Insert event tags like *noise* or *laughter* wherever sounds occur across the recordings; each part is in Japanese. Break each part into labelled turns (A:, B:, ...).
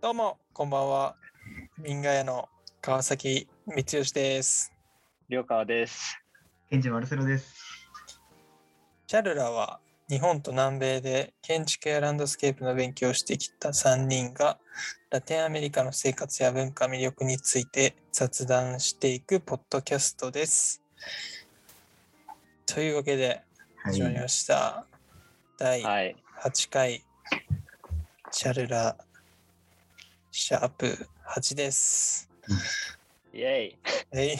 A: どうも、こんばんは。民家屋の川崎光義です。
B: り川です。
C: ケンジマルセロです。
A: シャルラは日本と南米で建築やランドスケープの勉強をしてきた3人がラテンアメリカの生活や文化魅力について雑談していくポッドキャストです。というわけで
C: はい。
A: 始まりました。第
B: はい。
A: 8回シャルラシャープ8です。
B: イェイ。
A: えい
C: え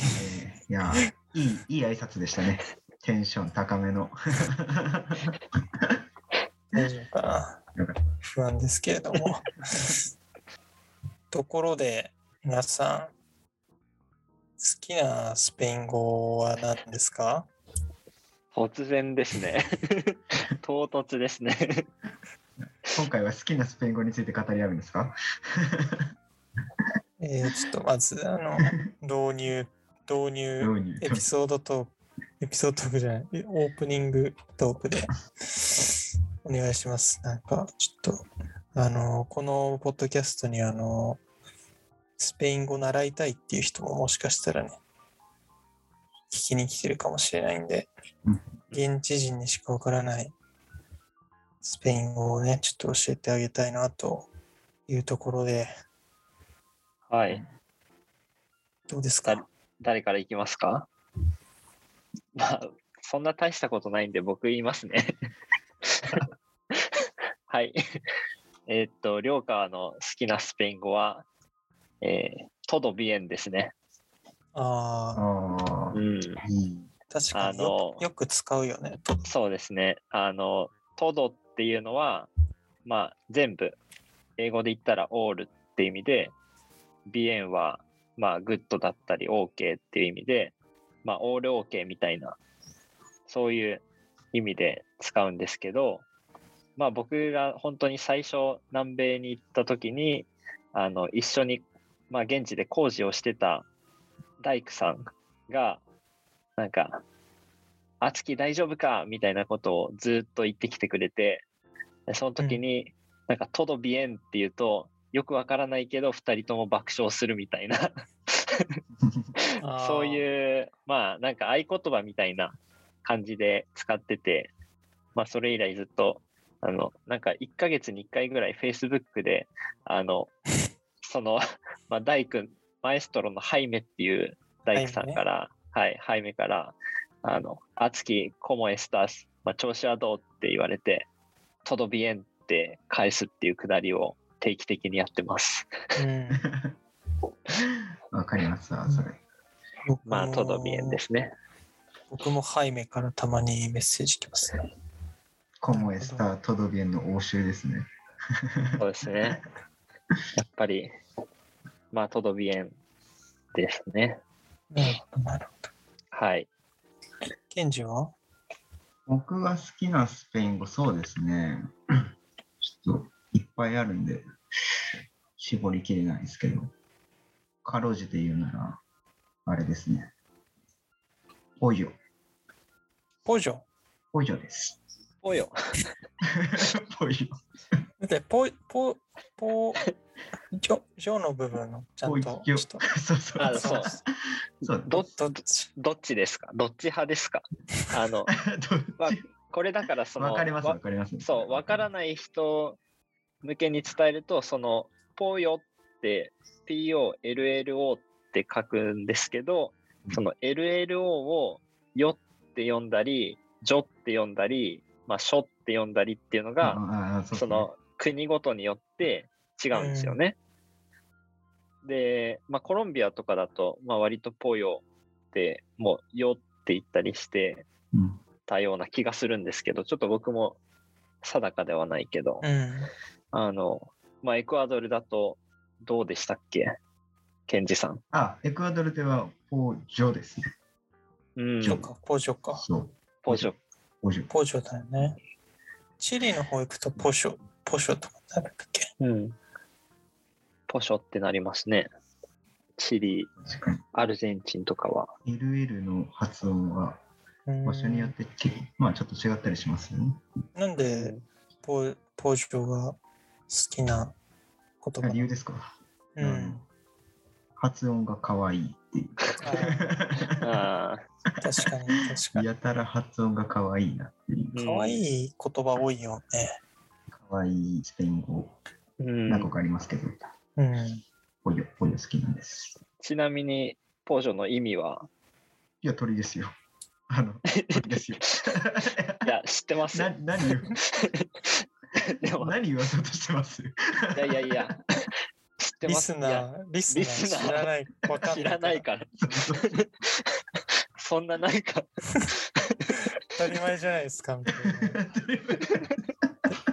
C: ーいや、いい、いい挨拶でしたね。テンション高めの。
A: 大丈夫かな不安ですけれども。*laughs* ところで、皆さん、好きなスペイン語は何ですか？
B: 突然ですね。*laughs* 唐突ですね。
C: 今回は好きなスペイン語について語り合うんですか？
A: えーちょっとまず、あの、*laughs* 導入、導入エピソードトーク、エピソードトークじゃない、オープニングトークで *laughs* お願いします。なんか、ちょっと、あの、このポッドキャストに、あの、スペイン語習いたいっていう人ももしかしたらね、聞きに来てるかもしれないんで
C: うん、
A: 現地人にしかわからないスペイン語をね、ちょっと教えてあげたいなというところで、
B: はい。
A: どうですか？
B: だ誰からいきますか？まあ、そんな大したことないんで僕言いますね。*laughs* はい。えーっと、両川の好きなスペイン語は、えー、 todo bien ですね。
A: ああ、
B: うん。
A: 確かに
B: あの
A: よくよく使うよね。と
B: そうですね。あの、 todo っていうのは、まあ、全部、英語で言ったら all っていう意味で、 bien は、まあ、 good だったり OK っていう意味で、まあ、all OK みたいな、そういう意味で使うんですけど、まあ、僕が本当に最初、南米に行った時に、あの、一緒に、まあ、現地で工事をしてた大工さんが、なんか、あつき大丈夫か？みたいなことをずっと言ってきてくれて、でその時に、なんか、トドビエンって言うと、よくわからないけど、二人とも爆笑するみたいな、*laughs* そう
A: う。
B: いう、まあ、なんか合言葉みたいな感じで使ってて、まあ、それ以来ずっと、あの、なんか1ヶ月に1回ぐらい Facebook で、あの、*laughs* その、*laughs* まあ、大工、マエストロのハイメっていう大工さんから、はい、ハイメから、あの、あつき、コモエスタス、まあ、調子はどうって言われて、トドビエンって返すっていうくだりを定期的にやってます。
A: うん、*laughs*
C: わかりますわ、それ。
A: 僕
B: まあ、
A: も
B: トドビエンですね。
A: 僕もハイメからたまにメッセージ来ますね。
C: コモエスタートドビエンの応酬ですね。
B: そうですね。やっぱり、まあ、トドビエンですね。
A: なるほど、なるほど。
B: はい。
A: ケンジは？
C: 僕が好きなスペイン語、そうですね。ちょっといっぱいあるんで、絞りきれないですけど、かろうじて言うなら、あれですね。ポジョ。
A: ポジョ？
C: ポジョです。
B: およ。
C: ポジョ。*laughs*
A: だってポ、ポ、ポ、ジョ、ジョの部分のちゃん
C: ポ
A: と。ちょっと、
C: そうそう
B: あ
C: そう。そう。
B: ど
A: どっち
B: どっちですか？どっち派ですか？あの、*laughs*
C: どっち？
B: これだからその、
C: わかります
B: わ
C: わかります。
B: そう、わからない人向けに伝えると、その、ポヨって、POLLO って書くんですけど、その LLO をよって読んだり、ジョって読んだり、まあ、ショって読んだりっていうのが、
C: そ
B: の国ごとによって違うんですよね。で、まあ、コロンビアとかだと、まあ、割とポヨってもうよって言ったりして
C: うん
B: たような気がするんですけど、ちょっと僕も定かではないけど、
A: うん。
B: あの、まあ、エクアドルだとどうでしたっけ？ケンジさん。
C: あ、エクアドルではポジョですね。
B: うん
A: ジョか、ポジョか。
C: そう。
B: ポジョ。
C: ポジョ。
A: ポジョだよね。チリの方行くとポショ、ポショとかなるんだっけ？
B: うん。ポショってなりますね。チリ。アルゼンチンとかは。
C: LL の発音は
A: うん
C: 場所によってけまあちょっと違ったりしますよね。
A: なんでポポジョが好きな言葉？
C: 理由ですか？
A: うん。
C: 発音が可愛いっていう。
B: あ
A: 確かに確かに。
C: やたら発音が可愛いなっていう。
B: ー
A: 可愛い言葉多いよね。
C: 可愛いスペイン語
B: うん
C: 何個かありますけど、
A: うん。
C: ポヨ、ポヨ好きなんです。
B: ちなみに、ポジョの意味は？い
C: や、鳥ですよ。あの、鳥ですよ。*laughs*
B: いや、知ってます
C: な
B: よ。
C: 何 *laughs* を
B: でも、
C: 何言わそうとしてます？
B: いやいやいや、知って
A: リス
B: ますいや
A: ナー、リスナ
B: ー
A: ー知らない、わかんない。
B: 知らない。から。*laughs* そんななんか、
A: 当たり前じゃないですか、みたいな。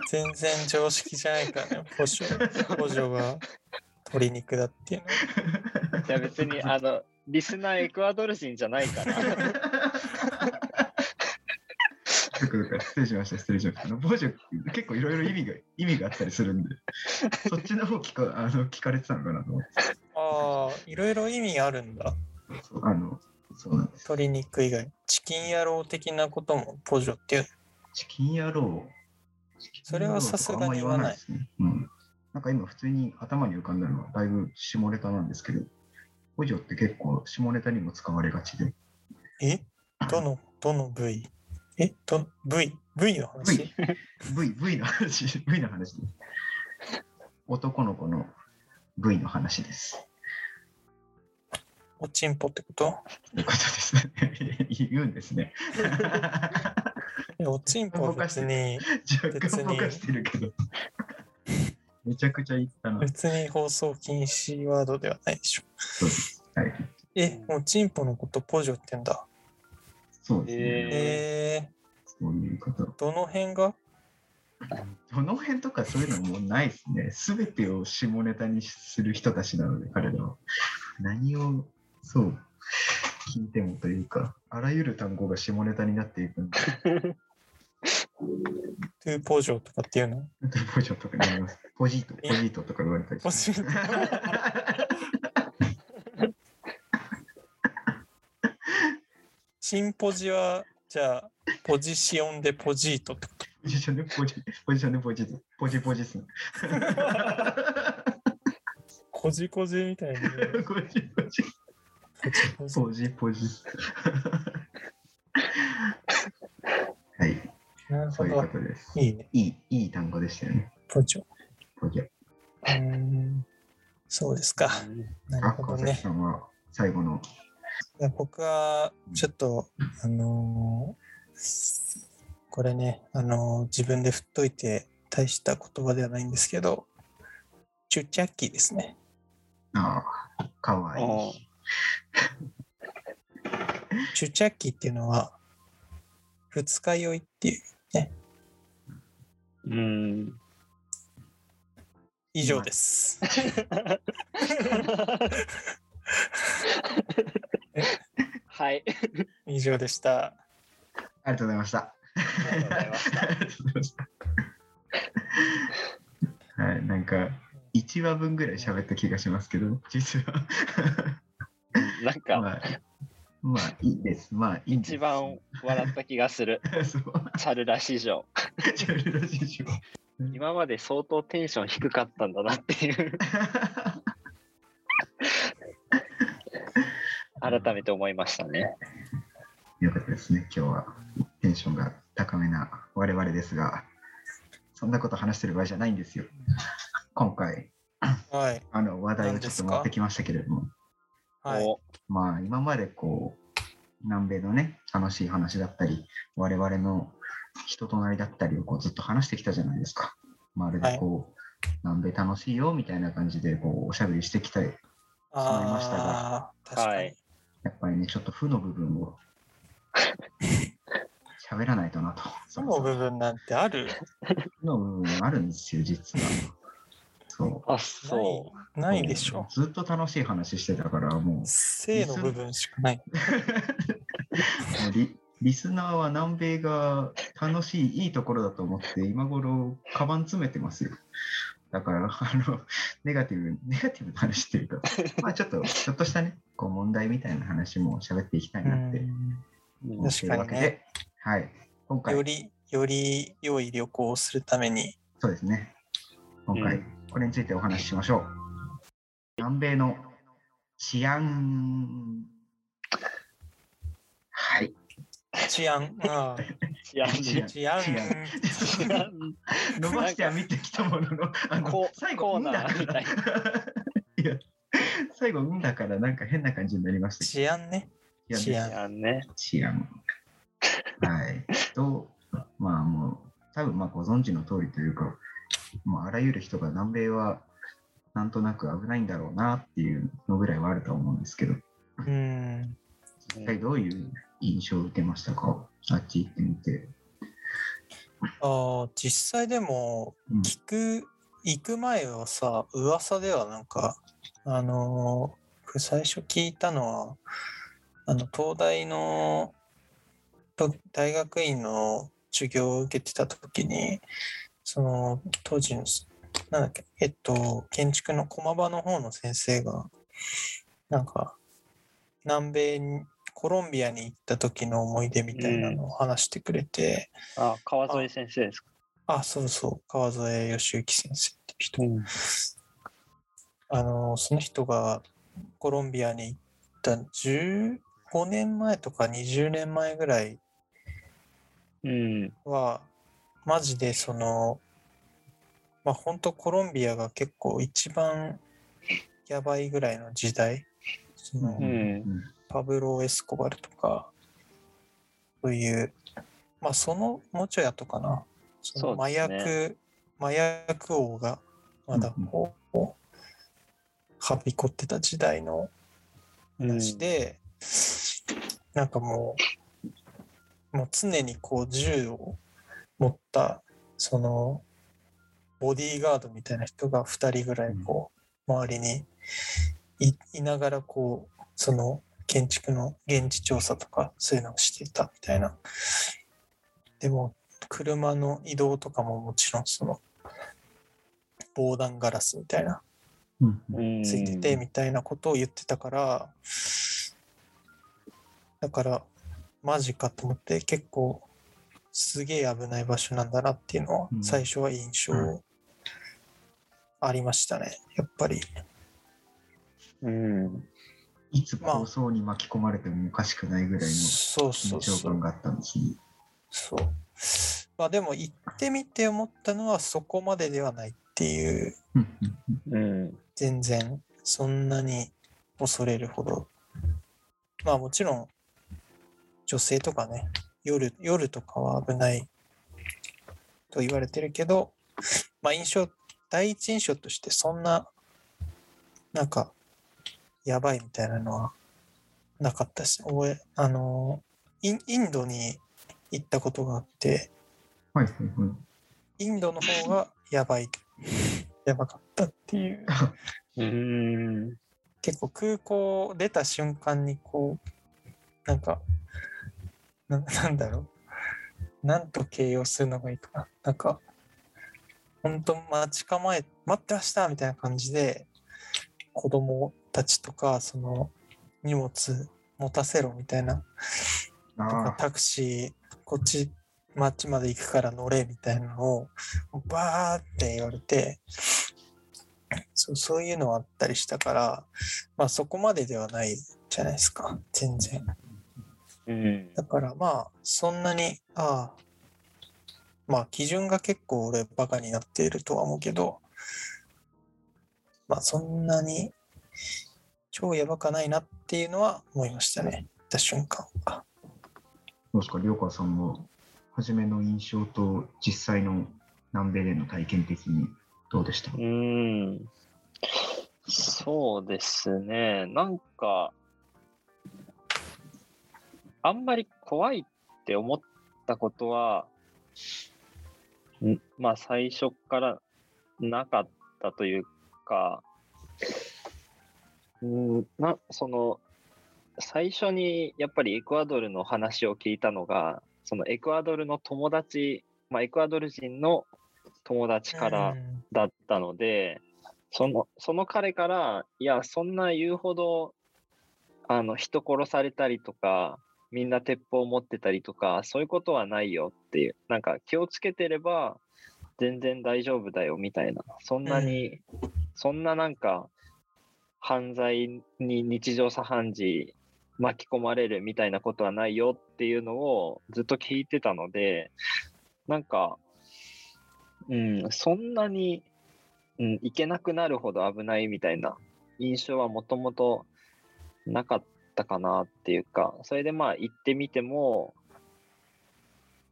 A: 全然常識じゃないからね、ポジョ。ポジョが鶏肉だっていう。
B: いや別に、あの、リスナーエクアドル人じゃないから。
C: 失礼しました、失礼しました。あの、ボジョ、結構いろいろ意味が、意味があったりするんで、そっちの方聞か、あの、聞かれてたのかなと思って。
A: ああ、いろいろ意味あるんだ。
C: そうあの、そうなんです。
A: 鶏肉以外。チキン野郎的なこともポジョっていう。
C: チキン野郎。
A: それはさすがに言わない
C: なん。なんか今普通に頭に浮かんだのはだいぶ下ネタなんですけど、ボジョって結構下ネタにも使われがちで、
A: え？どの、どの部位？え？ど、部位？部位の話
C: ？V、V、V の話、V の話です。男の子の V の話です。
A: おちんぽってこと？
C: ということですね。言うんですね。
A: いやおちんぽは別に、
C: 若干ぼかしてるけど。めちゃくちゃ言ったな。
A: 別に放送禁止ワードではないでしょ。
C: はい。
A: え、おちんぽのことポジョって言うんだ？
C: そうですね。
A: え
C: そういうこと。
A: ー、どの辺が？
C: どの辺とかそういうのもうないですね。すべてを下ネタにする人たちなので、彼らは。何を、そう、聞いてもというか、あらゆる単語が下ネタになっていくんで、
A: トゥーポジョとかっていうの？
C: ポジョとかになります。ポジート、ポジートとか言われたり
A: ポジ
C: します。
A: チンポジは、じゃあ、ポジションでポジートってこと
C: ポジションでポジ、ポジションでポジート、ポジポジっすね。
A: こじこじみたいに、ね。*laughs*
C: ポジポジ、
A: ポジポジ。*laughs*
C: はい、
A: なるほ
C: そういうこ
A: ど。
C: とです。
A: いいね。
C: いい、いい単語でしたよね。
A: ポジョ。
C: ポジョ。
A: うーん。そうですか。なる
C: あ、
A: ほどね。
C: さんは最後の、
A: 僕はちょっと、あのーこれね、あのー自分で振っといて大した言葉ではないんですけど、チュチャッキーですね。
C: ああ、かわい
B: お
C: い。
A: チュチャッキーっていうのは、二日酔いっていう、
B: うん。
A: 以上です。*laughs*
B: はい。
A: 以上でした。
C: ありがとうございました。
B: ありがとうございました
C: ありがとうございました。*laughs* はい、なんか、1話分ぐらい喋った気がしますけど、実は。*laughs*
B: なんか、
C: まあ、まあ、いいです。まあ、いいんです。
B: 一番笑った気がする。*laughs* チャルラ史上。
C: チャルラ史上
B: 今まで相当テンション低かったんだなっていう、*laughs* 改めて思いましたね。
C: よかったですね。今日はテンションが高めな我々ですが、そんなこと話してる場合じゃないんですよ。今回、
A: はい。
C: あの話題をちょっと持ってきましたけれども、
A: はい。
B: お
C: まあ今までこう、南米のね、楽しい話だったり、我々の人となりだったりをこうずっと話してきたじゃないですか。まるでこう、南米楽しいよみたいな感じでこうおしゃべりしてきたり、まいましたが
A: あー確かに。
B: はい
C: やっぱりね、ちょっと負の部分を *laughs* 喋らないとなと。
A: その部分なんてある？*laughs*
C: 負の部分あるんですよ、実は。そう。
B: あ、そ
A: ないでしょ。
C: ずっと楽しい話してたから、もう、
A: 性の部分しかない。
C: リ *laughs* リスナーは南米が楽しい、いいところだと思って、今頃、カバン詰めてますよ。だから、*laughs* あの、ネガティブ、ネガティブな話っていうか、*laughs* まあちょっと、ちょっとしたね、こう問題みたいな話も喋っていきたいなって思っているわけで、
A: 確
C: はい。今回
A: よ、り、より良い旅行をするために、
C: そうですね。今回、
B: うん
C: これについてお話ししましょう。南米の治安。はい。
A: 治安、ああ
B: 治安
C: 治安伸ばしては見てきたものの、あの
B: こう
C: 最後、うん
B: い
C: ら。*laughs* いや、最後、うんだから、なんか変な感じになりましたけ
A: 治安ね。
C: ど。
A: 治安
B: 治安ね。
C: 治安。はい。と、まあもう、多分まあご存知の通りというか、もうあらゆる人が南米はなんとなく危ないんだろうなっていうのぐらいはあると思うんですけど、
A: うん。
C: 一体どういう印象を受けましたか？あっち行ってみて。
A: ああ、実際でも、
C: うん
A: 聞く、行く前はさ、噂ではなんか、あのー最初聞いたのは、あの、東大の、と大学院の授業を受けてた時に、その、当時の、なんだっけ、えっと、建築の駒場の方の先生が、なんか、南米に、コロンビアに行った時の思い出みたいなのを話してくれて、
B: あ、川添先生ですか？
A: あ、そうそう、川添義行先生っていう人。
B: うん
A: あの、その人がコロンビアに行った15年前とか20年前ぐらい
B: うん。
A: は、マジでその、まあ本当コロンビアが結構一番やばいぐらいの時代、その
B: うん。
A: パブロ・エスコバルとか、そういう、まあそのもうちょい後かな、その麻
B: そうですね。
A: 薬、麻薬王がまだこう、はびこってた時代の話で、なんかもう、もう常にこう銃を持った、その、ボディーガードみたいな人が2人ぐらいこう、周りにいいながらこう、その建築の現地調査とかそういうのをしていたみたいな。でも、車の移動とかももちろんその、防弾ガラスみたいな
C: うん
B: うん。
A: ついててみたいなことを言ってたから、だからマジかと思って結構すげえ危ない場所なんだなっていうのは
C: うん
A: 最初は印象ありましたね、やっぱり。
B: うん。
C: いつ構想に巻き込まれてもおかしくないぐらいの
A: そうそう
C: 緊張
A: そう。
C: 感があったんですね。
A: そう。まあでも行ってみて思ったのはそこまでではないっていう、
C: うん。
A: 全然そんなに恐れるほど。まあもちろん女性とかね、夜、夜とかは危ないと言われてるけど、まあ印象、第一印象としてそんな、なんか、やばいみたいなのはなかったし、覚え、あの、インインドに行ったことがあって、
C: はいはいはい。
A: インドの方がやばい、やばかったっていう。*laughs*
B: うん。
A: 結構空港出た瞬間にこうなんかな *laughs* なんだろう。なんと形容するのがいいかな。なんか本当待ち構え待ってましたみたいな感じで子供たちとかその荷物持たせろみたいな。とかタクシーこっち町まで行くから乗れみたいなのをバーって言われてそうそういうのはあったりしたからまあそこまでではないじゃないですか。全然
B: うん。
A: だからまあそんなにああまあ基準が結構俺バカになっているとは思うけどまあそんなに超やばかないなっていうのは思いましたね行った瞬間は
C: どうですか、りょうかさんは、初めの印象と実際の南米での体験的にどうでした？
B: うん。そうですね。なんか、あんまり怖いって思ったことは、ん。まあ最初からなかったというか、うんなその最初にやっぱりエクアドルの話を聞いたのが、そのエクアドルの友達、まあ、エクアドル人の友達から
A: うん。
B: だったので、そのその彼から、いや、そんな言うほどあの人殺されたりとか、みんな鉄砲持ってたりとか、そういうことはないよっていう、なんか気をつけてれば全然大丈夫だよみたいな、そんなに、そんななんか犯罪に日常茶飯事巻き込まれるみたいなことはないよっていうのをずっと聞いてたので、なんか、うん、そんなに、うん、いけなくなるほど危ないみたいな印象はもともとなかったたかなっていうか、それでまあ行ってみても、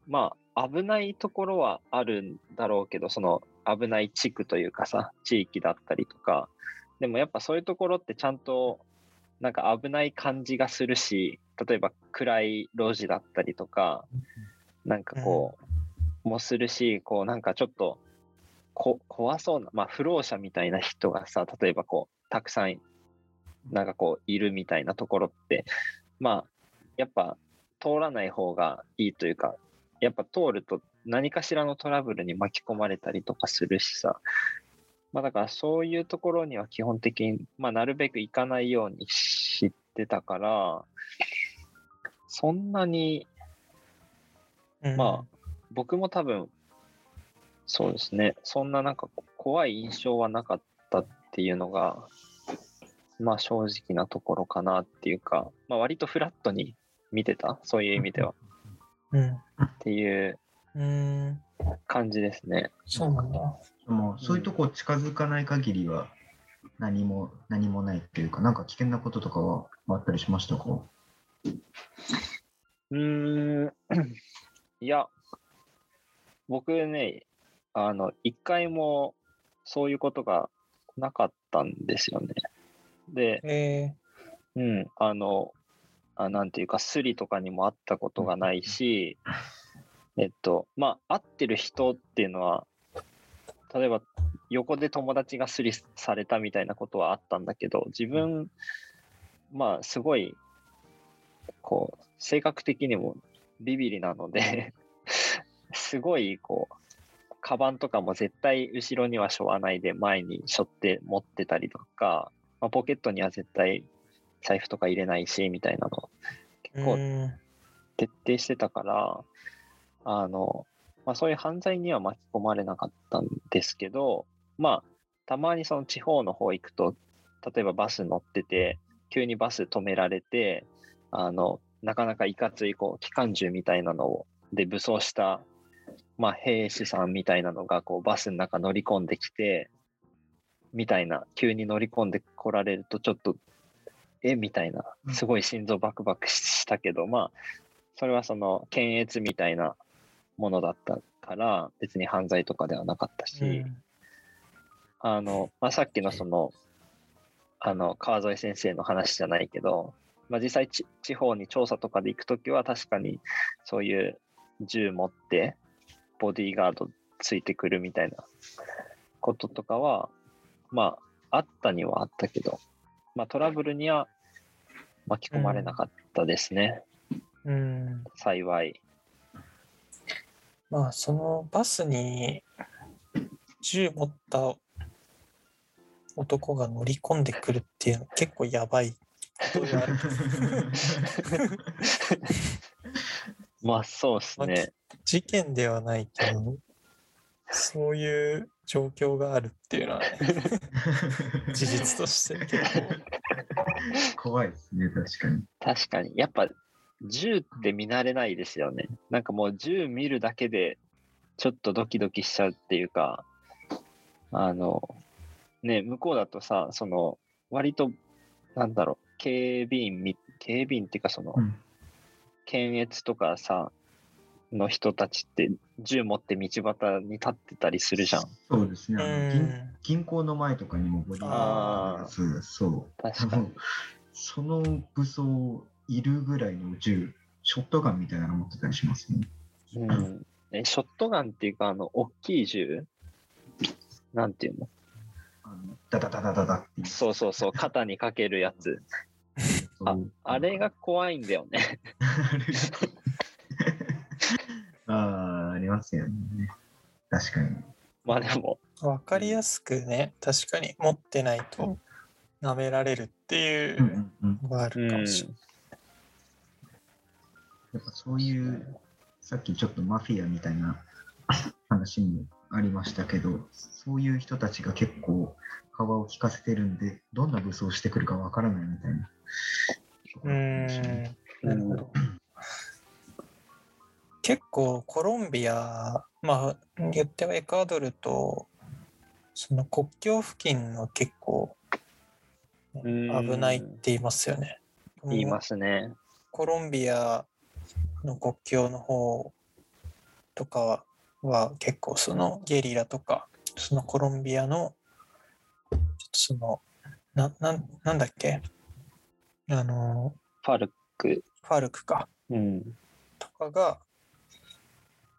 B: まあ危ないところはあるんだろうけど、その危ない地区というかさ、地域だったりとか、でもやっぱそういうところってちゃんとなんか危ない感じがするし、例えば暗い路地だったりとか、なんかこう、もするし、こうなんかちょっとこ怖そうな、まあ不老者みたいな人がさ、例えばこう、たくさんなんかこういるみたいなところって、*laughs* まあやっぱ通らない方がいいというか、やっぱ通ると何かしらのトラブルに巻き込まれたりとかするしさ、まあだからそういうところには基本的に、まあなるべく行かないように知ってたから、そんなに、
A: うん。
B: まあ僕も多分、そうですね、そんななんかこ怖い印象はなかったっていうのが、まあ正直なところかなっていうか、まあ割とフラットに見てた、そういう意味では、
A: うん。
B: っていう。感じですね。
A: そうなん。だ。
C: でもそういうとこ近づかない限りは何も何もないっていうか、なん。か危険なこととかはあったりしましたか
B: うん、いや、僕ね、あの、一回もそういうことがなかったん。ですよね。で、
A: え
B: うん、あの、あなんていうか、スリとかにも会ったことがないし、えっと、まあ、会ってる人っていうのは、例えば、横で友達がスリされたみたいなことはあったんだけど、自分、まあ、すごい、こう、性格的にもビビりなので、*laughs* すごい、こう、カバンとかも絶対後ろには背負わないで前に背負って持ってたりとか、まあ、ポケットには絶対財布とか入れないし、みたいなの
A: ー、
B: 結構
A: うん。
B: 徹底してたから、あの、まあ、そういう犯罪には巻き込まれなかったんですけど、まあ、たまにその地方の方行くと、例えばバス乗ってて、急にバス止められて、あの、なかなかいかつい、こう、機関銃みたいなのを、で、武装した、まあ、兵士さんみたいなのが、こう、バスの中乗り込んできて、みたいな、急に乗り込んでこられると、ちょっと、えみたいな、すごい心臓バクバクしたけど、まあ、それはその検閲みたいなものだったから別に犯罪とかではなかったし、
A: うん。
B: あの、まあ、さっきのそのあの川添先生の話じゃないけど、まあ、実際ち地方に調査とかで行くときは確かにそういう銃持ってボディーガードついてくるみたいなこととかはまああったにはあったけど、まあ、トラブルには巻き込まれなかったですね、
A: うん。
B: 幸い。
A: まあ、そのバスに銃持った男が乗り込んでくるっていうの結構やばい。*laughs*
B: まあそうですね。
A: 事件ではないけど、そういう状況があるっていうのは、ね、*laughs* 事実として結構。
C: 怖いですね、確かに。
B: 確かに。やっぱ銃って見慣れないですよね。なんかもう銃見るだけでちょっとドキドキしちゃうっていうか、あの、ね、向こうだとさ、その、割と、なんだろう、警備員み、警備員っていうかその、
C: うん
B: 検閲とかさ、の人たちって銃持って道端に立ってたりするじゃん。
C: そうですね。あの銀行の前とかにもボディーガードがそう。
B: 確かに。
C: その武装いるぐらいの銃、ショットガンみたいなの持ってたりしますね。
B: うん。え、ショットガンっていうか、あの、大きい銃なんていうの？
C: あのダダダダダダって。
B: そうそうそう、肩にかけるやつ。ああれが怖いんだよね。*laughs*
C: あれああ、ありますよね。確かに。
B: まあでも、
A: わかりやすくね、確かに持ってないと舐められるってい
C: うんう
A: うん
C: うん。
A: のがあ
B: うん
A: るかもしれない。
C: やっぱそういう、さっきちょっとマフィアみたいな *laughs* 話もありましたけど、そういう人たちが結構幅を利かせてるんで、どんな武装してくるかわからないみたいな。
A: 構コロンビア、まあ言ってはエクアドルとその国境付近は結構危ないって言いますよね。
B: 言いますね。
A: コロンビアの国境の方とかはは結構そのゲリラとかそのコロンビアのそのななんなんだっけ？あの
B: ファルク。
A: ファルクか
B: うん。
A: とかが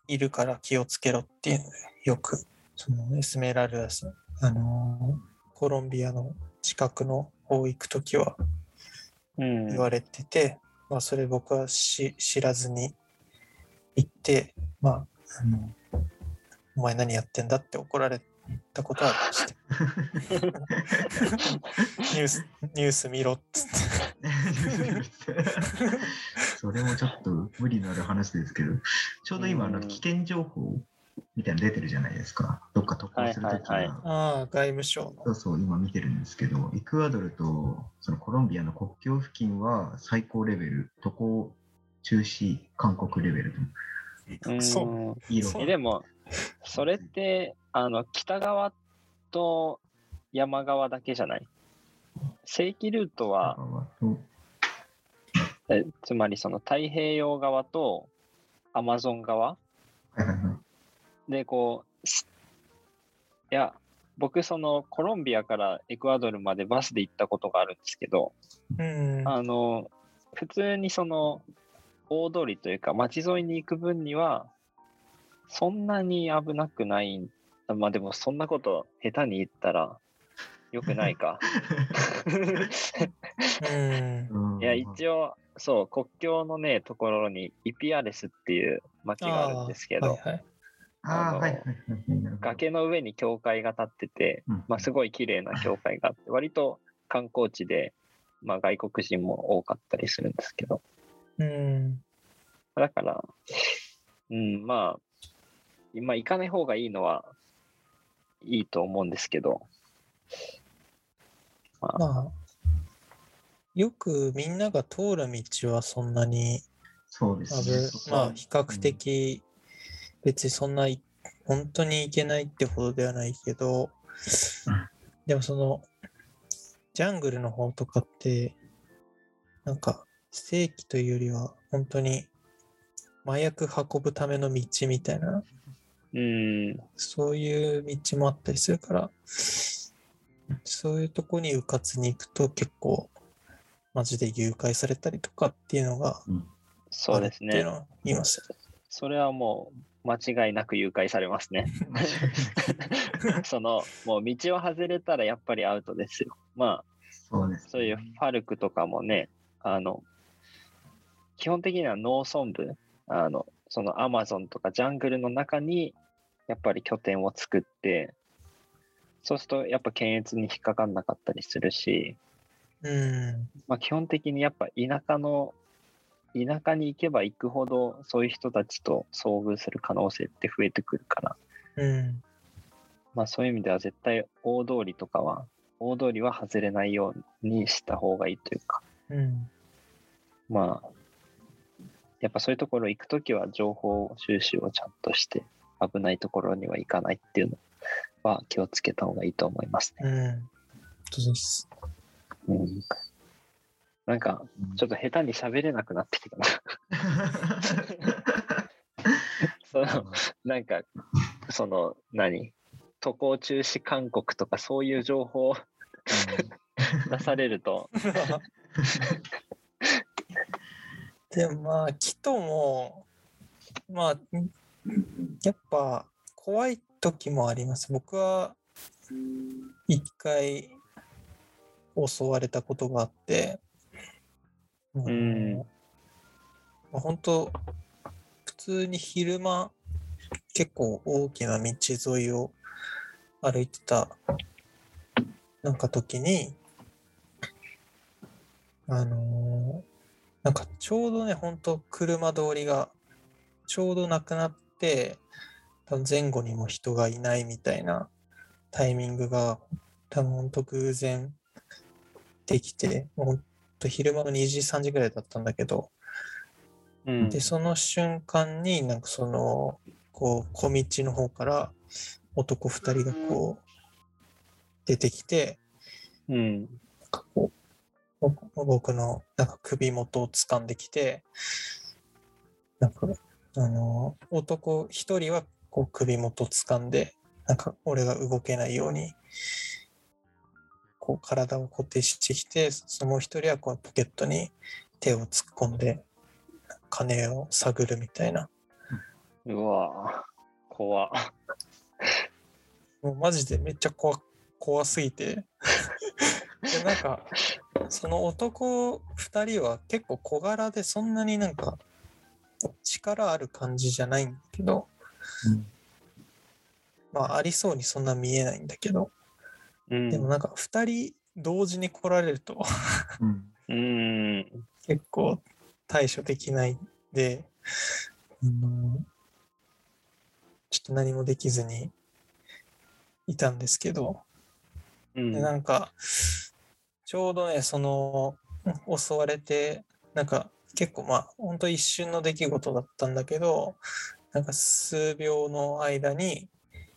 A: いるから気をつけろっていうのでよくそのエスメラルダスあのコロンビアの近くの方行く時は
B: うん。
A: 言われてて、まあそれ僕はし知らずに行ってまああのお前何やってんだって怒られたことはありましたニュースニュース見ろっつって。
C: それもちょっと無理のある話ですけど、ちょうど今、あの
B: うん
C: 危険情報みたいなの出てるじゃないですか。どっか渡航するとき
B: はいはい
C: は。
A: ああ外務省の。
C: そうそう、今見てるんですけど、エクアドルとそのコロンビアの国境付近は最高レベル、渡航中止勧告レベルと。
B: うん
A: そう。
C: 色
A: そう。
B: えでも、それって、あの、北側と山側だけじゃない？正規ルートは、
C: と。
B: えつまりその太平洋側とアマゾン側？で、こう、すいや、僕、そのコロンビアからエクアドルまでバスで行ったことがあるんですけど、
A: うん。
B: あの、普通にその大通りというか街沿いに行く分には、そんなに危なくない。まあでもそんなこと下手に言ったらよくないか。いや、一応、そう、国境のね、ところにイピアレスっていう町があるんですけど。崖の上に教会が建ってて、
C: うん
B: まあ、すごい綺麗な教会があって、割と観光地で、まあ、外国人も多かったりするんですけど、
A: うん
B: だから、うん、まあ、今行かない方がいいのはいいと思うんですけど、まあ、
A: まあよくみんなが通る道はそんなに
C: そうです
A: 危
C: ね。
A: まあ比較的別にそんない本当に行けないってほどではないけどでもそのジャングルの方とかってなんか正規というよりは本当に麻薬運ぶための道みたいな
B: うん、
A: そういう道もあったりするからそういうとこに迂闊に行くと結構マジで誘拐されたりとかっていうのが
B: そうですね
A: います。
B: それはもう間違いなく誘拐されますね。*laughs* *laughs* その、もう道を外れたらやっぱりアウトですよ。まあ、
C: そうですね。
B: そういうファルクとかもね、あの、基本的には農村部、あの、そのアマゾンとかジャングルの中に、やっぱり拠点を作って、そうするとやっぱ検閲に引っかかんなかったりするし、
A: うん。
B: まあ基本的にやっぱ田舎の、田舎に行けば行くほどそういう人たちと遭遇する可能性って増えてくるから、
A: うん。
B: まあそういう意味では絶対大通りとかは、大通りは外れないようにした方がいいというか、
A: うん。
B: まあ、やっぱそういうところ行くときは情報収集をちゃんとして、危ないところには行かないっていうのは気をつけた方がいいと思いますね。
A: うん。そうです。
B: うん、なんか、ちょっと下手に喋れなくなってきたな。*laughs* そのなんか、その、何？渡航中止勧告とかそういう情報を *laughs* 出されると、*laughs*
A: でもまあ、キトも、まあ、やっぱ怖い時もあります。僕は一回襲われたことがあって、
B: ん
A: まあ本当、普通に昼間、結構大きな道沿いを歩いてたなんか時にあのーなんかちょうどね本当車通りがちょうどなくなって多分前後にも人がいないみたいなタイミングが多分本当偶然できてもう本当昼間の2時3時ぐらいだったんだけど
B: うん
A: で、その瞬間に、なんかその、こう、小道の方から男二人がこう、出てきて、
B: うん。
A: なんかこう、ぼ僕のなんか首元を掴んできて、なんか、あの、男一人はこう首元を掴んで、なんか俺が動けないように、こう体を固定してきて、そのもう一人はこうポケットに手を突っ込んで、金を探るみたいな。
B: うわぁ怖っ
A: もうマジでめっちゃ怖怖すぎて。*laughs* でなんか、その男2人は結構小柄でそんなになんか力ある感じじゃないんだけど、
C: うん
A: まあありそうにそんな見えないんだけど、
B: うん。
A: でもなんか2人同時に来られると
C: うん。
B: うん。
A: 結構対処できないで、あのちょっと何もできずにいたんですけど、
B: うん
A: でなんかちょうどねその襲われてなんか結構まあ本当一瞬の出来事だったんだけどなんか数秒の間に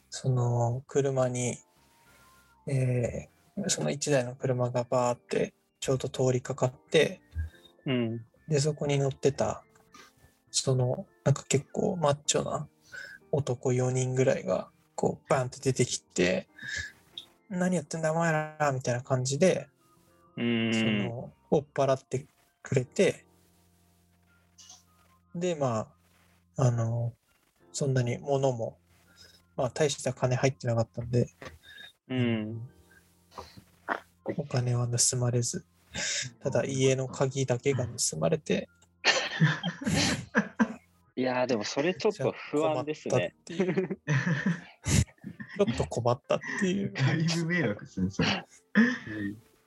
A: その車に、えーその1台の車がバーってちょうど通りかかって
B: うん。
A: でそこに乗ってたそのなんか結構マッチョな男4人ぐらいがこうバンって出てきて何やってんだお前らみたいな感じで、
B: うん。
A: その追っ払ってくれてでまああのそんなに物もまあ大した金入ってなかったんで
B: うん。
A: お金は盗まれずただ家の鍵だけが盗まれて
B: いやーでもそれちょっと不安ですね。
A: ちょっと困ったっていう。
C: だいぶ迷惑ですね、それ。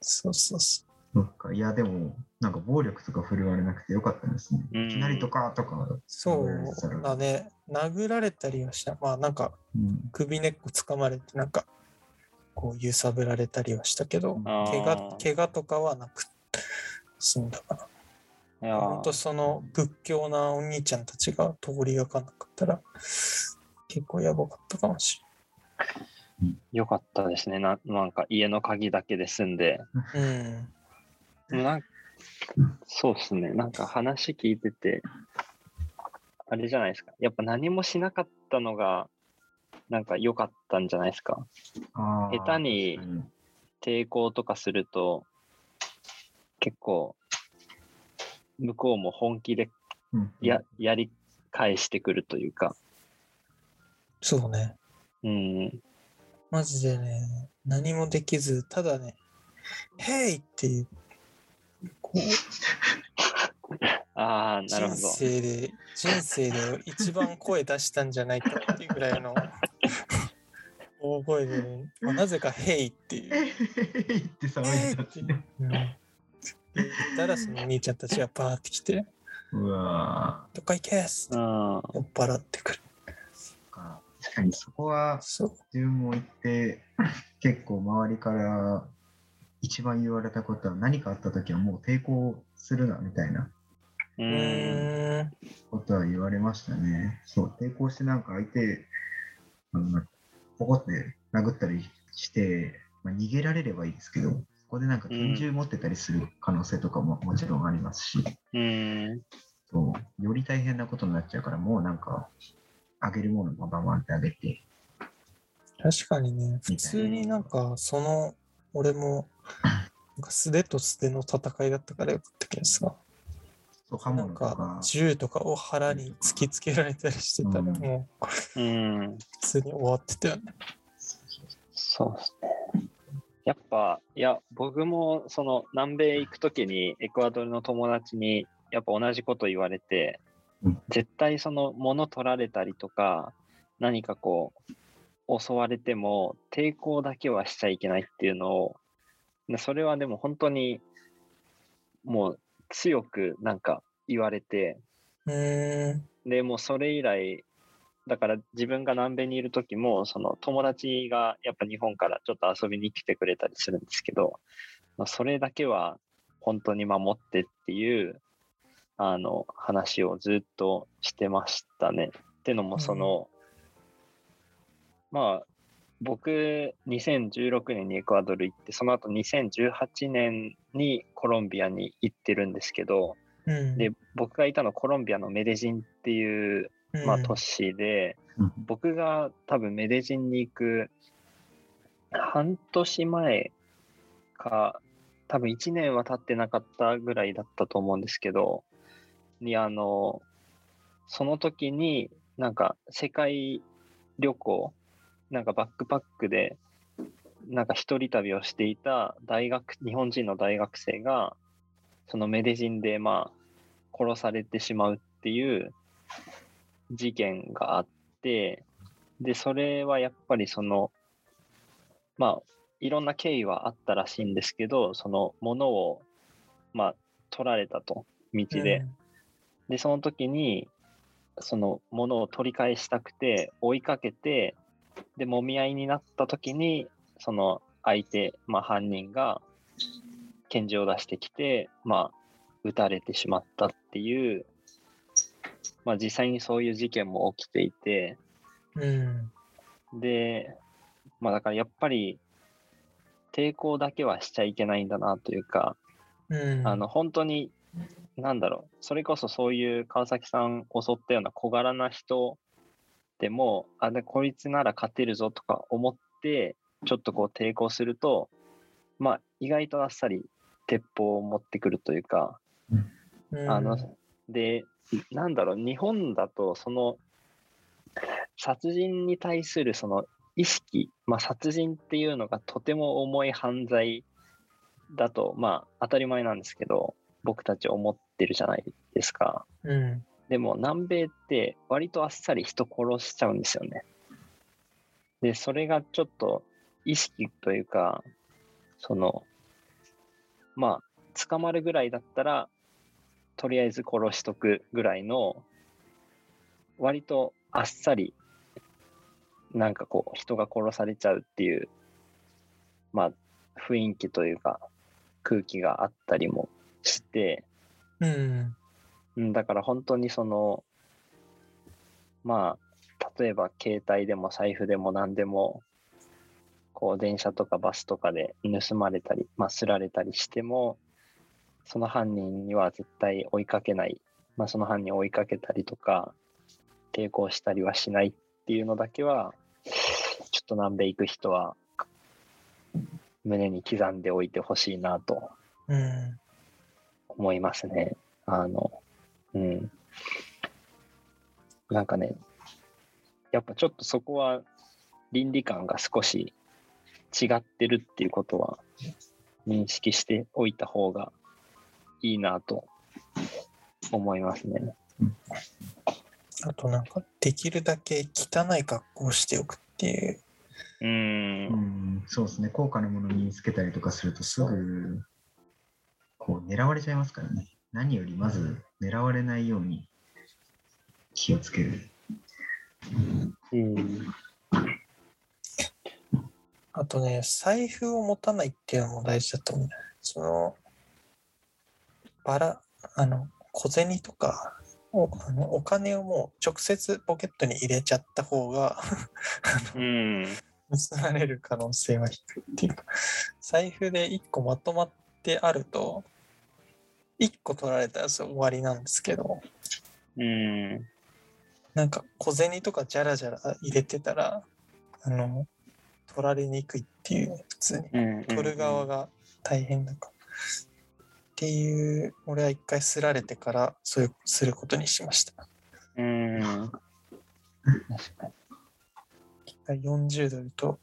A: そうそうそ
C: そっか。いや、でも、なんか暴力とか振るわれなくてよかったですね。
B: うん
C: いきなりとかとか。
A: う。そうだね。殴られたりはした。まあなんか
C: うん。
A: 首根っこ掴まれてなんかこう揺さぶられたりはしたけど、怪我怪我とかはなく済んだかな。
B: いや
A: 本当
B: ー
A: その屈強なお兄ちゃんたちが通りがかなかったら結構やばかったかもし
B: よかったですねな。なんか家の鍵だけで済んで。
A: うん。
B: そうですね。なんか話聞いてて、あれじゃないですか。やっぱ何もしなかったのが、なんか良かったんじゃないですか。下手に抵抗とかすると、結構、向こうも本気で
C: うん
B: ややり返してくるというか、
A: そうね。
B: うん、
A: マジでね、何もできず、ただね、ヘイっていう、こう、*laughs*
B: ああ、なるほ
A: 人
B: ど。
A: 生で、人生で一番声出したんじゃないかっていうぐらいの大声で、ねまあなぜかヘイっていう。
C: えへへって騒いだんですね。
A: うん言ったらそのお兄ちゃんたちがバーって来て、
C: うわ
A: どっか行けっすって
B: うん、
A: 酔っ払ってくる。
C: ーか確かにそこは。自分も言って結構周りから一番言われたことは何かあった時はもう抵抗するなみたいな。ことは言われましたね。そう、抵抗してなんか相手、あのポコって殴ったりして、まあ、逃げられればいいですけど、そこでなんか拳銃持ってたりする可能性とかももちろんありますし、
B: うん、
C: そうより大変なことになっちゃうから、もうなんか、あげるものもバンバンってあげて、
A: 確かにね、普通になんか、その、俺も、なんか素手と素手の戦いだったからよかったけどさ、
C: そう刃
A: なんか。
C: 物とか、
A: 銃とかを腹に突きつけられたりしてたら、
C: うん。
A: もう
B: うん、
A: 普通に終わってたよね。
B: そうですね。やっぱ、いや、僕もその南米行くときにエクアドルの友達にやっぱ同じこと言われて
C: うん、
B: 絶対その物取られたりとか、何かこう、襲われても抵抗だけはしちゃいけないっていうのをでそれはでも本当にもう強くなんか言われて。でもうそれ以来だから自分が南米にいる時もその友達がやっぱ日本からちょっと遊びに来てくれたりするんですけど、まあ、それだけは本当に守ってっていうあの話をずっとしてましたね。ってのもその、まあ僕2016年にエクアドル行ってその後2018年にコロンビアに行ってるんですけど
A: うん。
B: で僕がいたのコロンビアのメデジンっていう、まあ、都市で、
C: うん
B: 僕が多分メデジンに行く半年前か多分1年は経ってなかったぐらいだったと思うんですけどにあのその時になんか世界旅行なんかバックパックでなんか一人旅をしていた大学日本人の大学生がそのメデジンでまあ殺されてしまうっていう事件があってでそれはやっぱりそのまあいろんな経緯はあったらしいんですけどそのものをまあ取られたと道で、でその時にそのものを取り返したくて追いかけてで揉み合いになった時にその相手、まあ、犯人が拳銃を出してきて、まあ、撃たれてしまったっていう、まあ、実際にそういう事件も起きていて
A: うん。
B: で、まあ、だからやっぱり抵抗だけはしちゃいけないんだなというか、
A: うん。
B: あの本当になんだろう。それこそそういう川崎さん襲ったような小柄な人でもあでこいつなら勝てるぞとか思ってちょっとこう抵抗するとまあ意外とあっさり鉄砲を持ってくるというか
A: うん、
B: あのでなんだろう。日本だとその殺人に対するその意識、まあ、殺人っていうのがとても重い犯罪だとまあ当たり前なんですけど僕たち思ってるじゃないですか
A: うん。
B: でも南米って割とあっさり人殺しちゃうんですよねでそれがちょっと意識というかそのまあ捕まるぐらいだったらとりあえず殺しとくぐらいの割とあっさりなんかこう人が殺されちゃうっていうまあ雰囲気というか空気があったりもして
A: うん。
B: うんだから本当にそのまあ例えば携帯でも財布でも何でもこう電車とかバスとかで盗まれたり、まあ、すられたりしてもその犯人には絶対追いかけない、まあ、その犯人を追いかけたりとか抵抗したりはしないっていうのだけはちょっと南米行く人は胸に刻んでおいてほしいなと
A: うん。
B: 思いますね。あの、うん。なんかね、やっぱちょっとそこは倫理観が少し違ってるっていうことは認識しておいた方がいいなと思いますね。
A: あとなんか、できるだけ汚い格好をしておくっていう。
B: うー。
C: うんん、そうですね。高価なものを身につけたりとかするとすぐこう狙われちゃいますからね。何よりまず狙われないように気をつける。
B: うん。
A: あとね、財布を持たないっていうのも大事だと思う。その、バラ、あの、小銭とか、おあのお金をもう直接ポケットに入れちゃった方が
B: うん。
A: 盗まれる可能性は低いっていうか、財布で1個まとまってあると、1個取られたら終わりなんですけど、
B: うん。
A: なんか小銭とかじゃらじゃら入れてたら、あの、取られにくいっていう、普通に。
B: うん。
A: 取る側が大変だから。っていう、俺は一回すられてから、そういう、することにしました。
B: うん。
A: 一回40ドルと、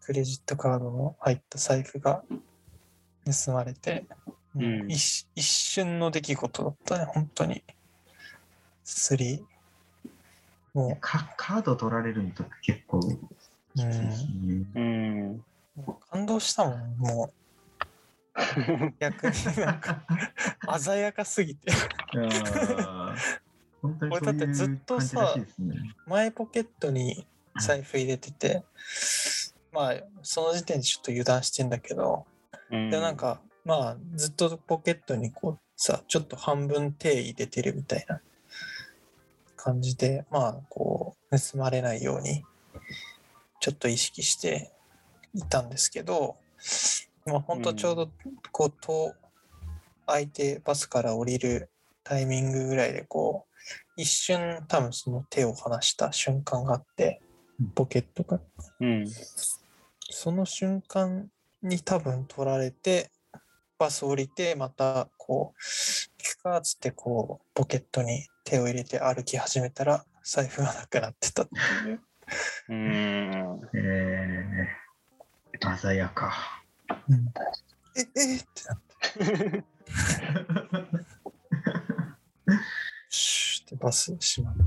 A: クレジットカードの入った財布が盗まれて、もう
B: うん
A: 一一瞬の出来事だったね、本当に。すり、も
C: かカード取られるのとか結構。
B: うん。
A: う、感動したもん、もう。逆になんか、鮮やかすぎて。俺だってずっとさ。前ポケットに財布入れてて、まあ、その時点でちょっと油断してんだけど、
B: うん
A: でなんかまあずっとポケットにこうさちょっと半分手入れてるみたいな感じでまあこう盗まれないようにちょっと意識していたんですけどまあ本当ちょうどこう遠相手バスから降りるタイミングぐらいでこう一瞬多分その手を離した瞬間があってポケットから
B: うん。
A: その瞬間に多分取られて、バス降りて、またこう、行くかっつってこう、ポケットに手を入れて歩き始めたら、財布がなくなってたっていう。
B: うん。
C: えー、鮮やか。
A: え、えってなって、*laughs* シューってバス閉まる。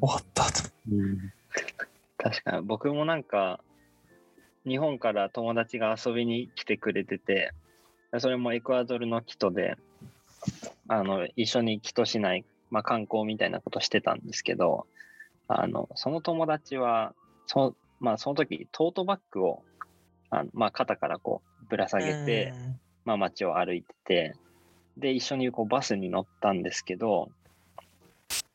A: 終わったと。
B: 確かに僕もなんか日本から友達が遊びに来てくれててそれもエクアドルのキトであの一緒にキト市内、まあ、観光みたいなことしてたんですけどあのその友達はそ,、まあ、その時トートバッグをあの、まあ、肩からこうぶら下げて、まあ、街を歩いててで一緒にこうバスに乗ったんですけど、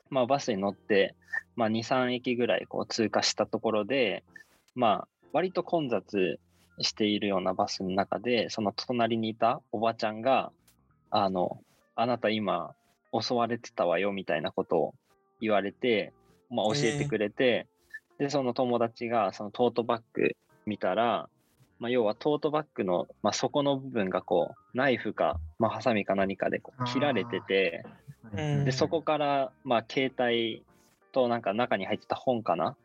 B: まあ、バスに乗って、まあ、23駅ぐらいこう通過したところで、まあ、割と混雑しているようなバスの中でその隣にいたおばちゃんが「あのあなた今襲われてたわよ」みたいなことを言われて、まあ、教えてくれて、でその友達がそのトートバッグ見たら、まあ、要はトートバッグの、まあ、底の部分がこうナイフか、まあ、ハサミか何かでこう切られてて
A: うん。
B: でそこから、まあ、携帯となんか中に入ってた本かな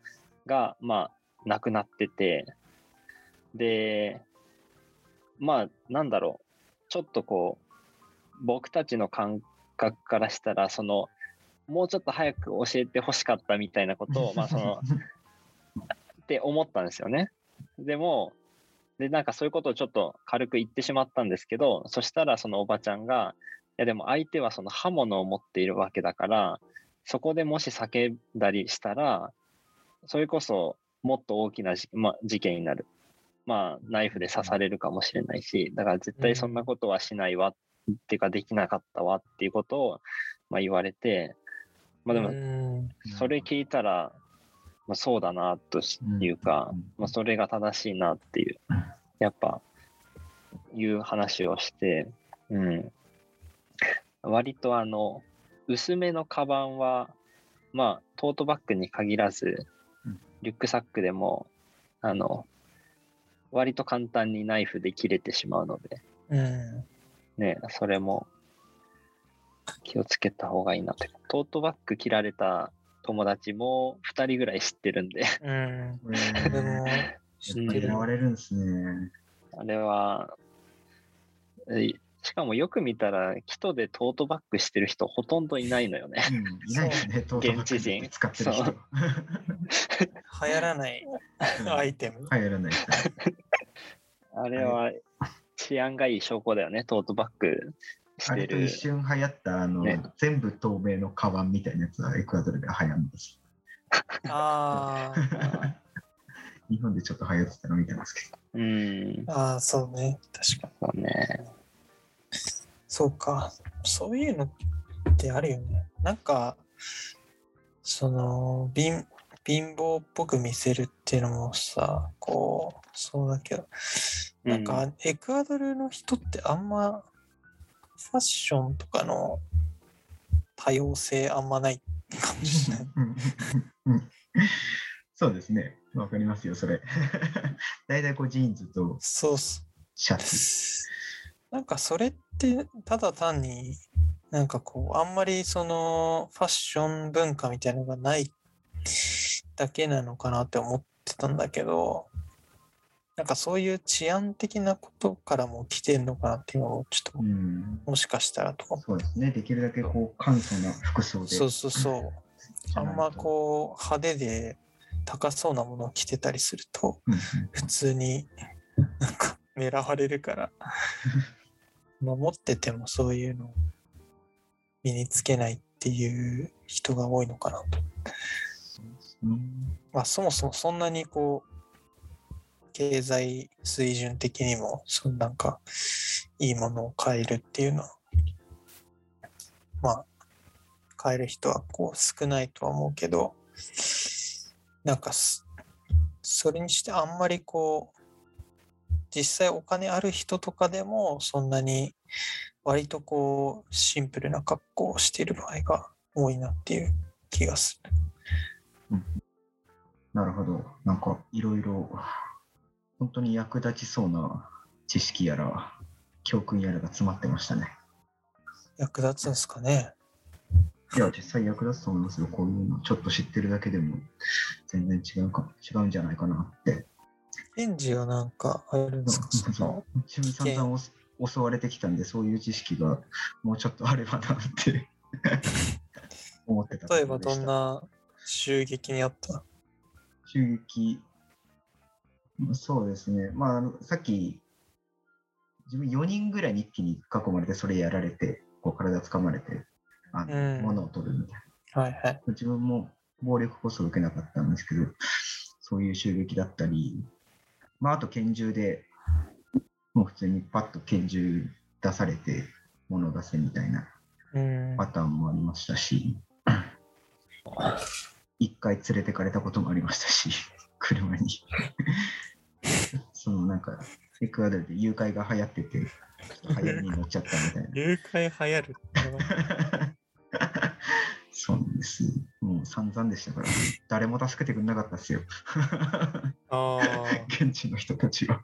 B: が、まあ、なくなっててでまあなんだろうちょっとこう僕たちの感覚からしたらそのもうちょっと早く教えてほしかったみたいなことを、*laughs* まあ、そのって思ったんですよね。でも、で、なんかそういうことをちょっと軽く言ってしまったんですけど、そしたらそのおばちゃんが、いやでも相手はその刃物を持っているわけだから、そこでもし叫んだりしたら、それこそもっと大きなじ、まあ、事件になる。まあ、ナイフで刺されるかもしれないし、だから絶対そんなことはしないわ、っていうかできなかったわっていうことを、まあ、言われて、まあでも、
A: うん
B: それ聞いたら、まあ、そうだなというか、まあ、それが正しいなっていう
C: うん、
B: やっぱ、いう話をして、うん。割とあの、薄めのカバンは、まあ、トートバッグに限らず
C: うん、
B: リュックサックでも、あの、割と簡単にナイフで切れてしまうので、
A: うん。
B: ね、それも気をつけた方がいいなって。トートバッグ切られた友達も2人ぐらい知ってるんで、
A: うん。知ってる
C: れるんですね。
B: あれは、えしかもよく見たら、キトでトートバッグしてる人ほとんどいないのよね。
C: うん、いないですね、トートバッグ
B: 現地人
C: 使ってる人。
B: そう *laughs*
A: 流行らないアイテム。
C: 入らない。
B: あれは治安がいい証拠だよね、トートバッグしてる
C: あれと一。瞬流行ったあの、
B: ね
C: 全部透明のカバンみたいなやつはエクアドルで流行るんです。
A: あー *laughs*
C: 日本でちょっと流行ってたの見てますけど。
B: うん、
A: あー、そうね。確かに。
B: そうね。
A: そうか。そういうのってあるよね。なんか、その、貧貧乏っぽく見せるっていうのもさ、こう、そうだけど、なんか、エクアドルの人ってあんま、ファッションとかの多様性あんまないかもしれない？
C: そうですね。わかりますよ、それ。*laughs* 大体こうジーンズと
A: そうっす。
C: シャツ。
A: なんかそれってただ単になんかこうあんまりそのファッション文化みたいなのがないだけなのかなって思ってたんだけどなんかそういう治安的なことからも来てんのかなっていうのをちょっと
C: うん、
A: もしかしたらとか
C: そうですね。できるだけこう簡素な服装で。
A: そうそうそう。あんまこう派手で高そうなものを着てたりすると普通になんか狙われるから守っててもそういうのを身につけないっていう人が多いのかなと。
C: うん
A: まあそもそもそんなにこう経済水準的にもそのなんかいいものを買えるっていうのはまあ買える人はこう少ないとは思うけどなんかすそれにしてあんまりこう実際お金ある人とかでもそんなに割とこうシンプルな格好をしている場合が多いなっていう気がする。
C: なるほど。なんかいろいろ本当に役立ちそうな知識やら教訓やらが詰まってましたね。
A: 役立つんですかね
C: いや、実際役立つと思いますよ。こういうのちょっと知ってるだけでも全然違うか違うんじゃないかなって。
A: エンジがなんかあるんですかその
C: 自分散々お襲われてきたんで、そういう知識がもうちょっとあればなって *laughs* 思ってた。
A: 例えばどんな襲撃にあった？
C: 襲撃、まあそうですね、まああの、さっき、自分4人ぐらいに一気に囲まれて、それやられて、こう体掴まれて、あの
A: うん
C: 物を取るみたい
A: はいはい。
C: な。自分も暴力こそ受けなかったんですけど、そういう襲撃だったり、まあ、あと拳銃で、もう普通にパッと拳銃出されて、物を出せみたいな
A: うん。
C: パターンもありましたし、*laughs* 一回連れてかれたこともありましたし、車に。*laughs* そのなんか、エクアドルで誘拐が流行ってて、流行りに乗っちゃったみたいな。*laughs*
A: 誘拐流行る
C: そうなんです。もう散々でしたから、誰も助けてくれなかったですよ。
A: ああ、*laughs*
C: 現地の人たちは。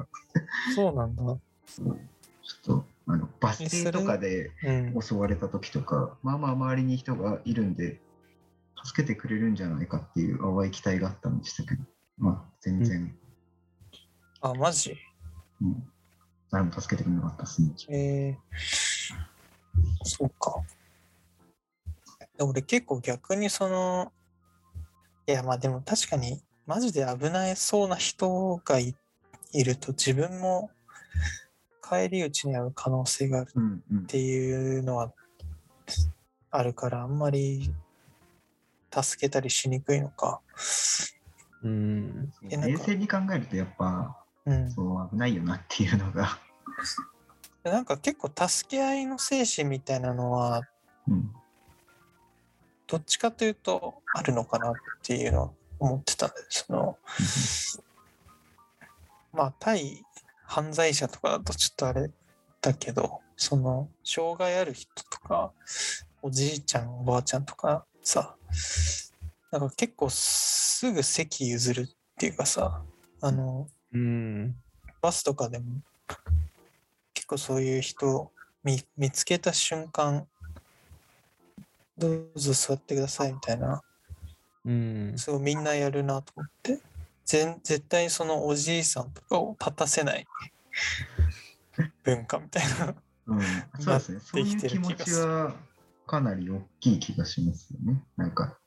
A: そうなんだ。
C: ちょっと、あのバス停とかで
A: うん。
C: 襲われた時とか、まあまあ周りに人がいるんで、助けてくれるんじゃないかっていう淡い期待があったんでしたけど、まあ全然、
A: あ、マジ？
C: うん誰も助けてくれなかったですね。
A: えー、そうか。で俺結構逆にその、いやまあでも確かにマジで危ないそうな人がいいると自分も返り討ちに遭う可能性があるっ。ていうのはあるからあんまり助けたりしにくいのか。
D: うん。
C: 冷静に考えるとやっぱ
A: うん。
C: そう危ないよなっていうのが、
A: でなんか結構助け合いの精神みたいなのは
C: うん、
A: どっちかというとあるのかなっていうのは思ってたんです。そのまあ対犯罪者とかだとちょっとあれだけどその障害ある人とかおじいちゃんおばあちゃんとかさなんか結構すぐ席譲るっていうかさあの
D: うん。
A: バスとかでも結構そういう人見見つけた瞬間どうぞ座ってくださいみたいな
D: うん。
A: すごいみんなやるなと思って全絶対そのおじいさんとかを立たせない文化みたいな
C: うん、そうですね。そういう気持
A: る気がする
C: ちはかなり大きい気がしますよね。なんか、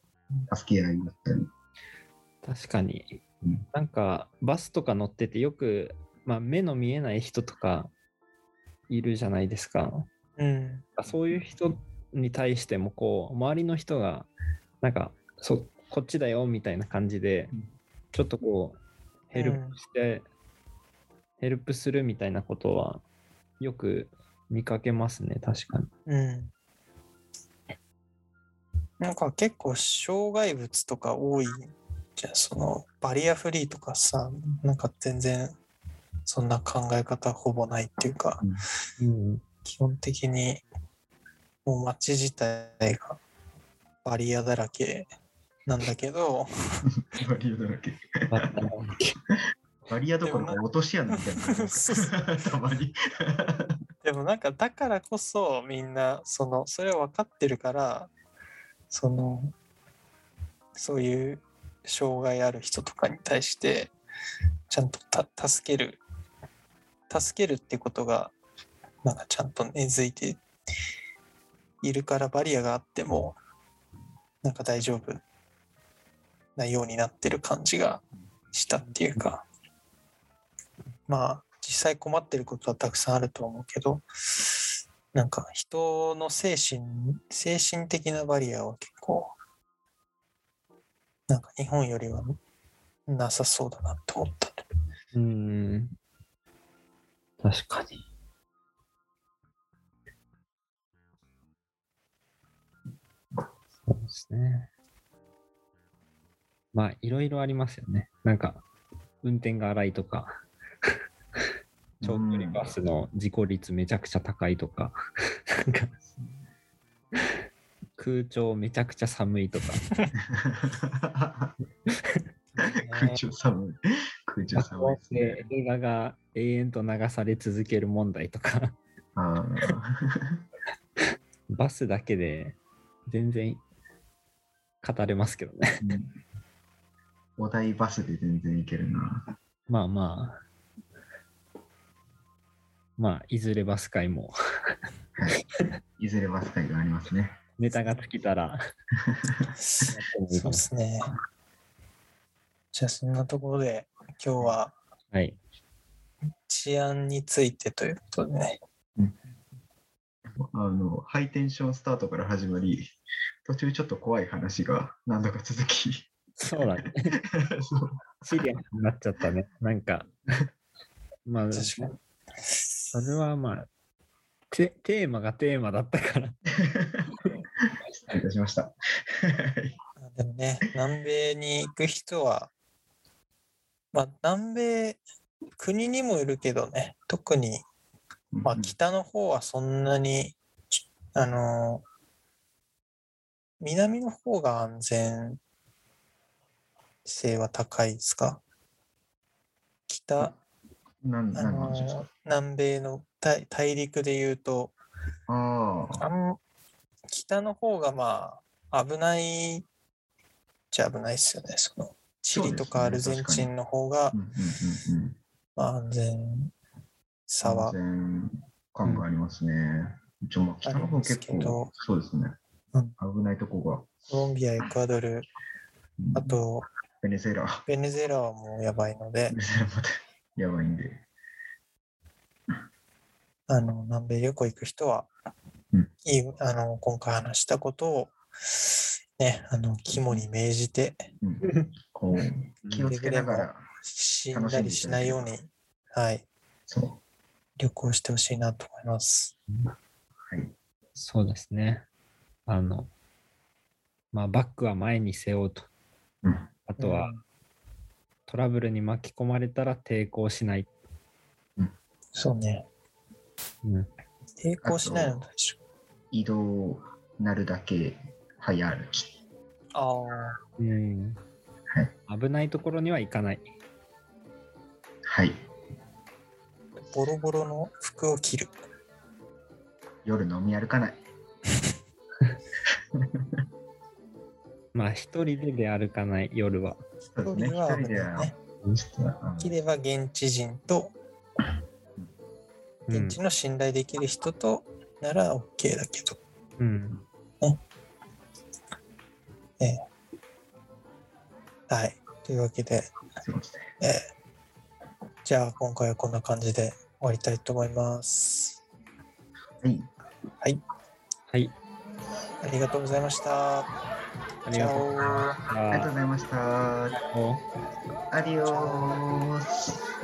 C: 助け合いだったり。
D: 確かに
C: うん。
D: なんか、バスとか乗っててよく、まあ、目の見えない人とかいるじゃないですか。
A: うん
D: そういう人に対しても、こう、周りの人が、なんか、そこっちだよみたいな感じで
C: うん、
D: ちょっとこう、ヘルプして、ヘルプするみたいなことは、よく見かけますね、確かに。
A: うんなんか結構障害物とか多いじゃんそのバリアフリーとかさなんか全然そんな考え方ほぼないっていうか
D: うん。
A: 基本的にもう街自体がバリアだらけなんだけど *laughs*
C: バリアだらけ。バリアどころか落とし穴みたいな。*laughs* たまに。
A: でもなんかだからこそみんなそのそれを分かってるからそのそういう障害ある人とかに対してちゃんとた助ける助けるってことがなんかちゃんと根付いているからバリアがあってもなんか大丈夫なようになってる感じがしたっていうか、まあ、実際困ってることはたくさんあると思うけど、なんか人の精神、精神的なバリアは結構、なんか日本よりはなさそうだなって思った。
B: うん。確かに。ですね。まあ、いろいろありますよね。なんか、運転が荒いとか、長距離バスの事故率めちゃくちゃ高いとか、なんか、空調めちゃくちゃ寒いとか、*laughs*
C: 空調寒い。空調寒いですね。
B: 映画が永遠と流され続ける問題とか、バスだけで全然語れますけどね。
C: うんお題バスで全然いけるな。
B: まあまあ。まあ、いずれバス会も
C: いずれバス会がありますね。
B: ネタが尽きたら *laughs*
A: そうですね。じゃあそんなところで今日は
B: はい。
A: 治安についてということでね。
C: あの、ハイテンションスタートから始まり、途中ちょっと怖い話が何度か続き、
B: そうだね。*laughs*
C: そう
B: シリアスになっちゃったね。なんか。まあ、
A: 確かに。
B: それはまあ、テテーマがテーマだったから。
C: 失礼いたしました。
A: でもね、南米に行く人は、まあ南米、国にもいるけどね、特に、まあ北の方はそんなに、あの、南の方が安全性は高いですか？北、
C: なん
A: あ
C: 何の
A: 南米の大大陸で言うと、
C: ああ、
A: 北の方がまあ危ないじゃ危ないですよね。そのチリとかアルゼンチンの方が、
C: うんうんうんうん。
A: まあ、安全さは
C: 安全感がありますね。一応まあ北の方結構、そうですね。
A: うん
C: 危ないとこが。
A: コロンビア、エクアドル、
C: うん
A: あと
C: ベネズエラ。
A: ベネズエラはもうやばいので
C: ベ、ネズエラまでやばいんで。
A: あの南米旅行行く人は、
C: うん
A: いいあの今回話したことを、ね、あの肝に銘じて
C: うん、こう *laughs* 気をつけながら、
A: 死んだりしないように、はい、
C: そう。
A: 旅行してほしいなと思います。
C: はい。
B: そうですね。あの、まあ、バックは前に背負うと。
C: うん。
B: あとは、トラブルに巻き込まれたら抵抗しない。
A: そうね。
B: うん、
A: 抵抗しないのでしょ。
C: 移動なるだけ早歩き。
A: ああ。
B: うん危ないところには行かない。
C: はい。
A: ボロボロの服を着る。
C: 夜飲み歩かない。*laughs*
B: まあ、一人で出歩かない、夜は。
C: そうですね。一
A: 一人
C: では
A: 危ないね。
C: ちょっとあの
A: 着れば現地人と、
B: うん
A: 現地の信頼できる人となら OK だけど。
B: うん。
A: ええはい。というわけで。ええじゃあ今回はこんな感じで終わりたいと思います。
C: はい。
B: はい。
A: ありがとうございました。
B: ありがとうございま
C: ありがとうございました。
B: した。
C: アディオース。